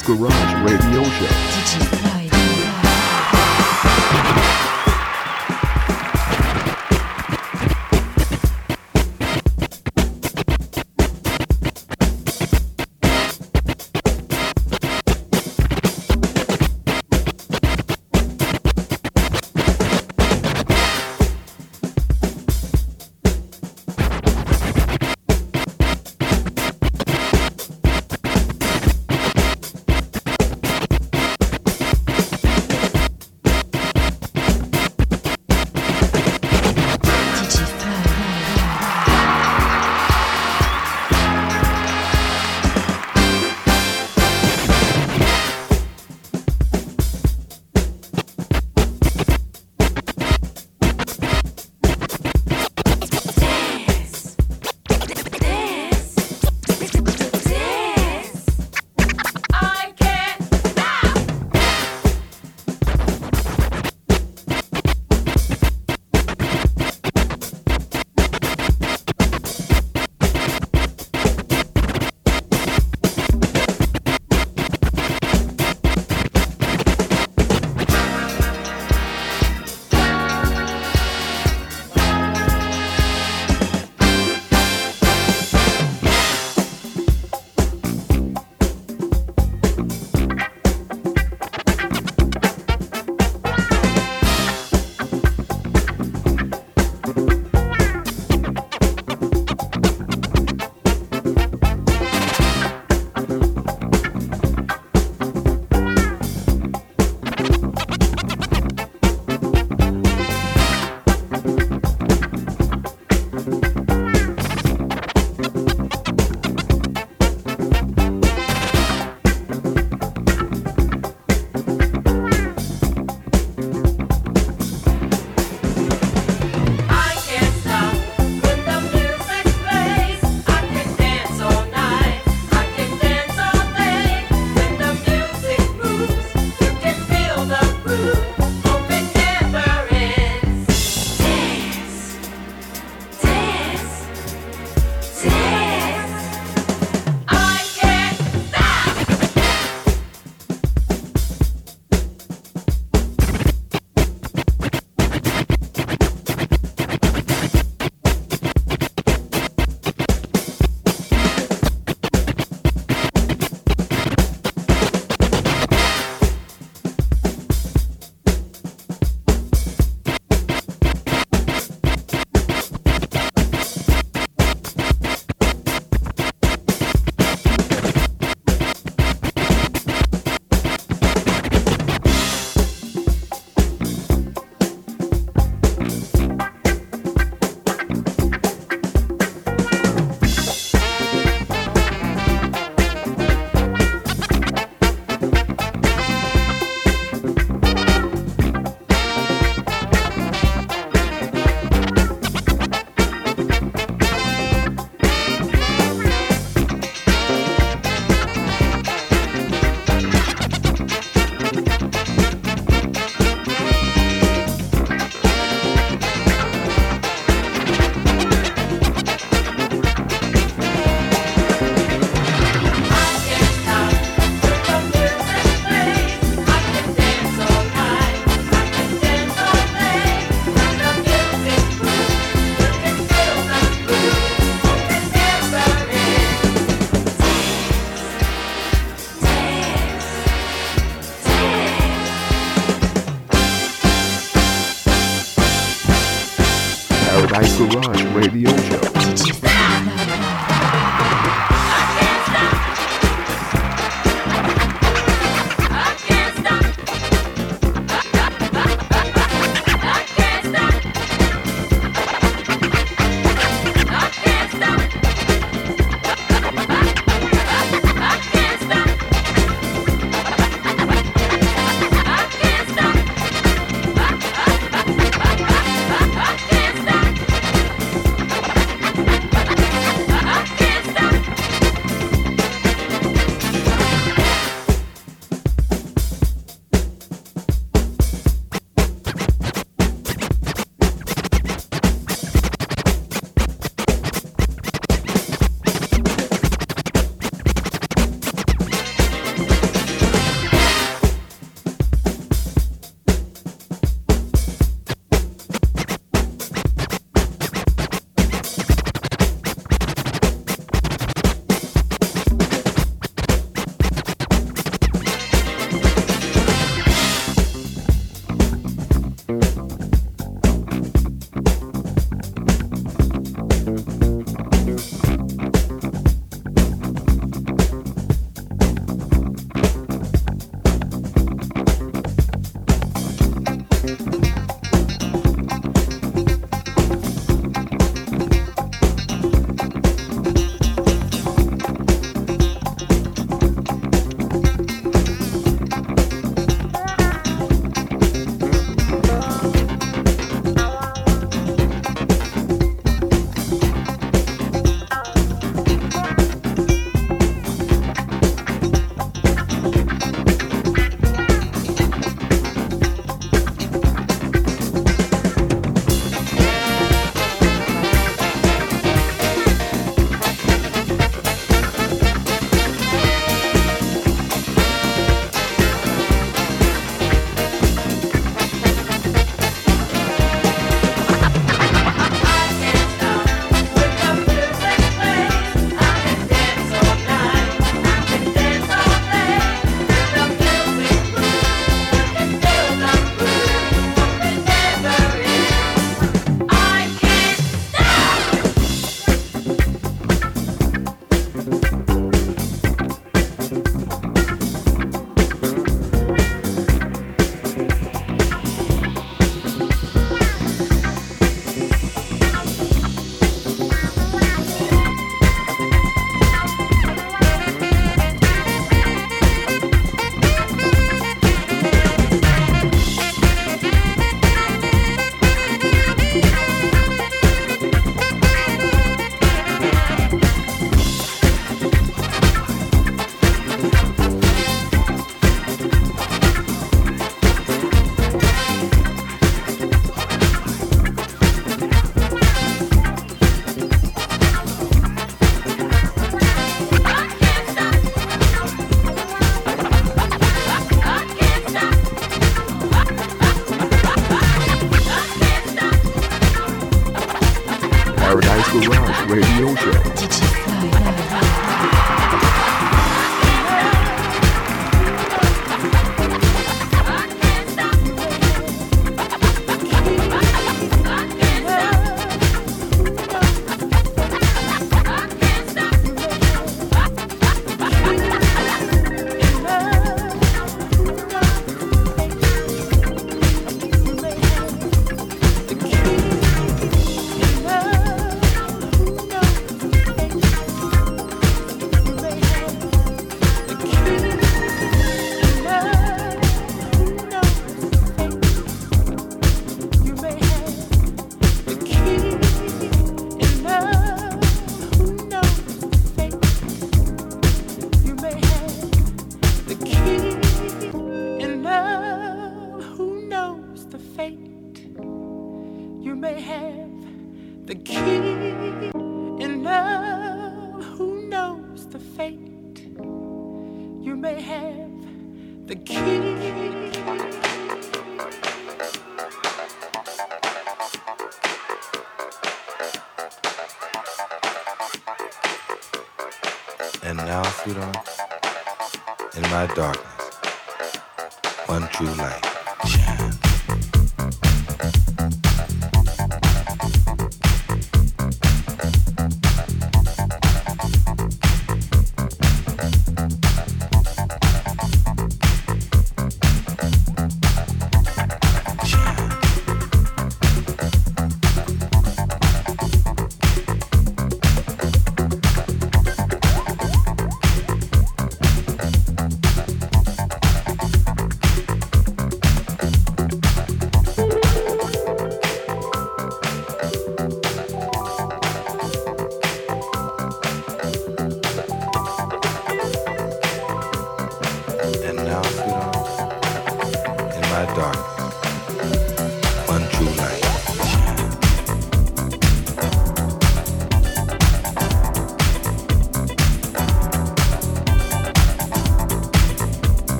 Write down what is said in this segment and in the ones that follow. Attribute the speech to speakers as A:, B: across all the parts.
A: Garage Radio Show.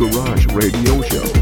B: Garage Radio Show.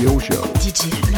B: Garage Radio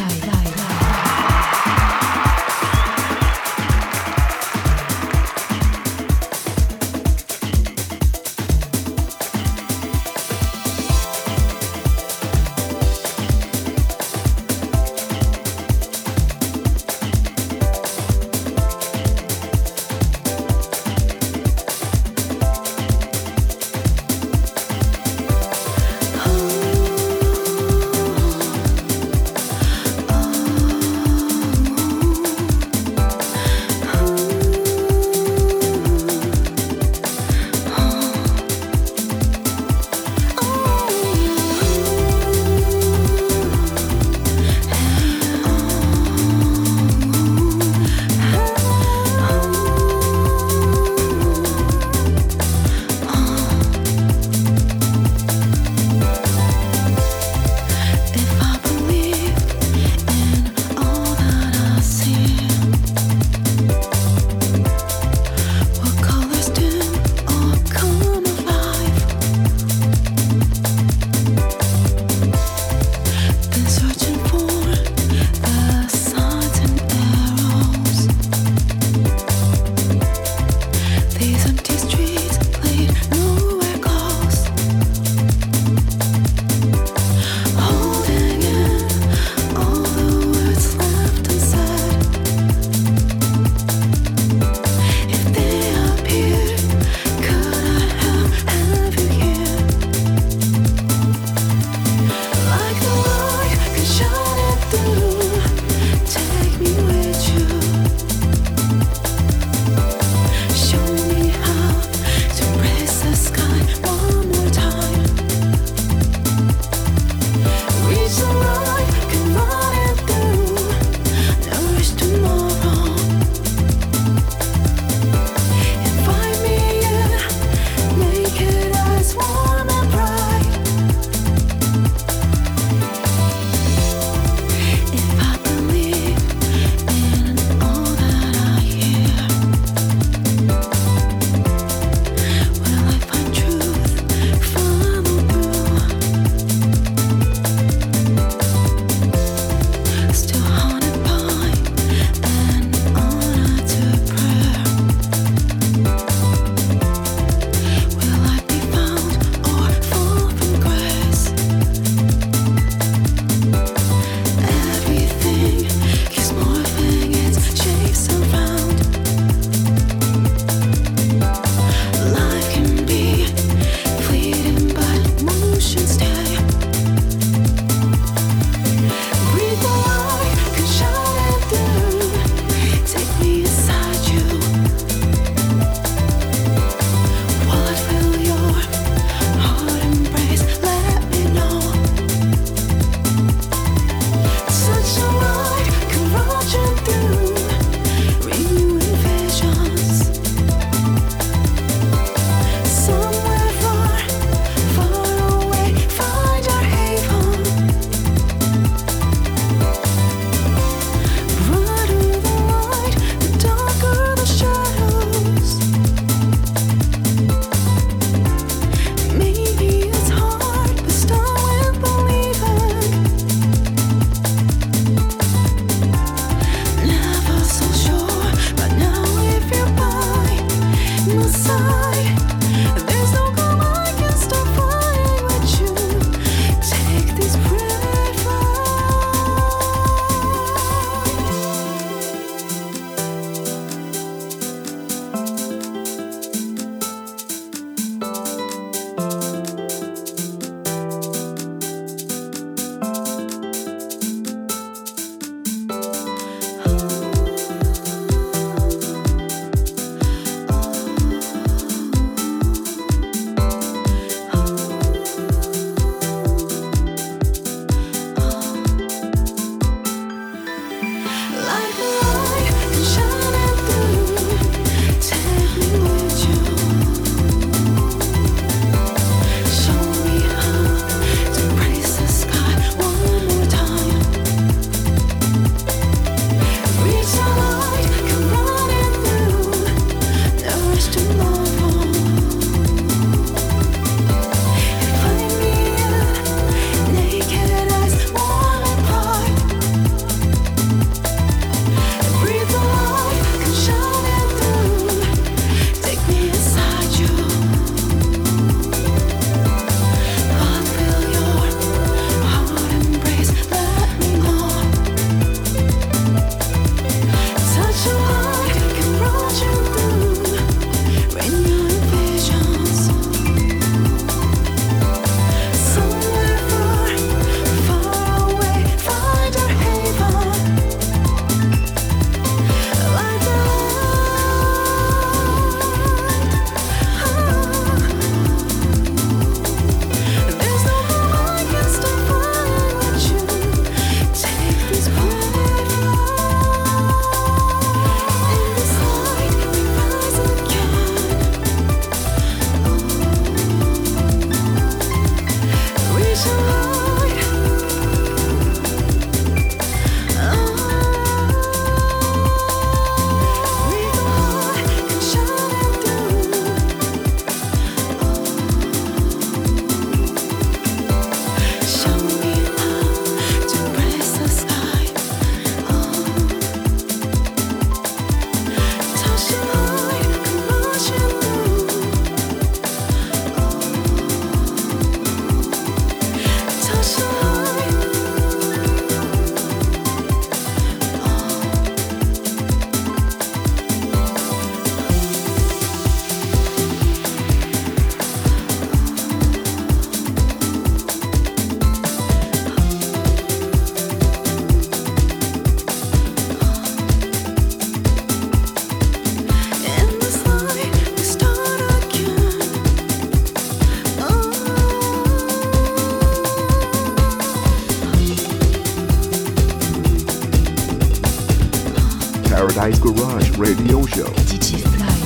C: Live Garage Radio Show.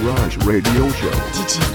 C: Garage Radio Show.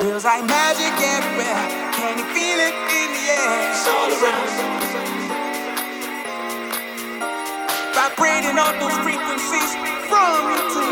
D: Feels like magic everywhere. Can you feel it in the air? It's all around. Vibrating on those frequencies from you to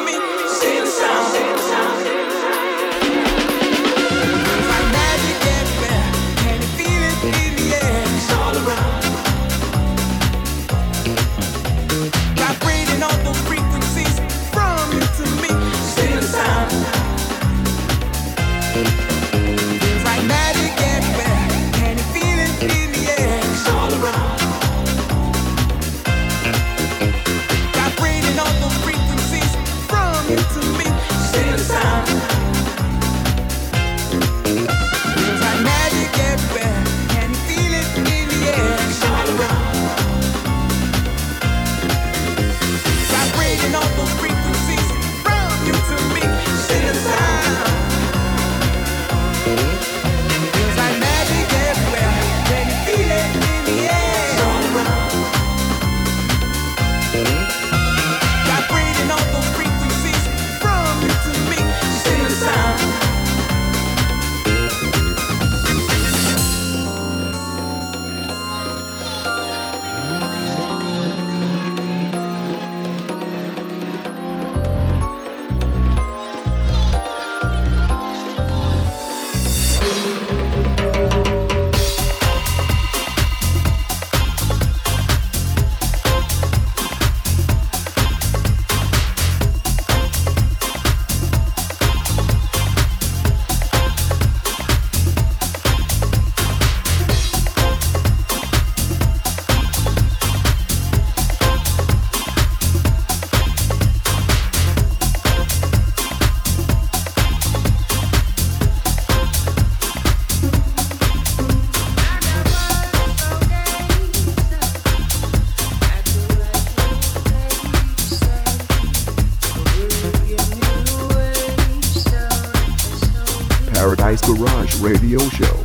B: Radio Show.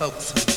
A: Folks.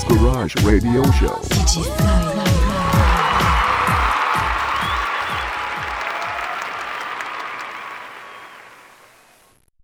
E: Garage Radio Show.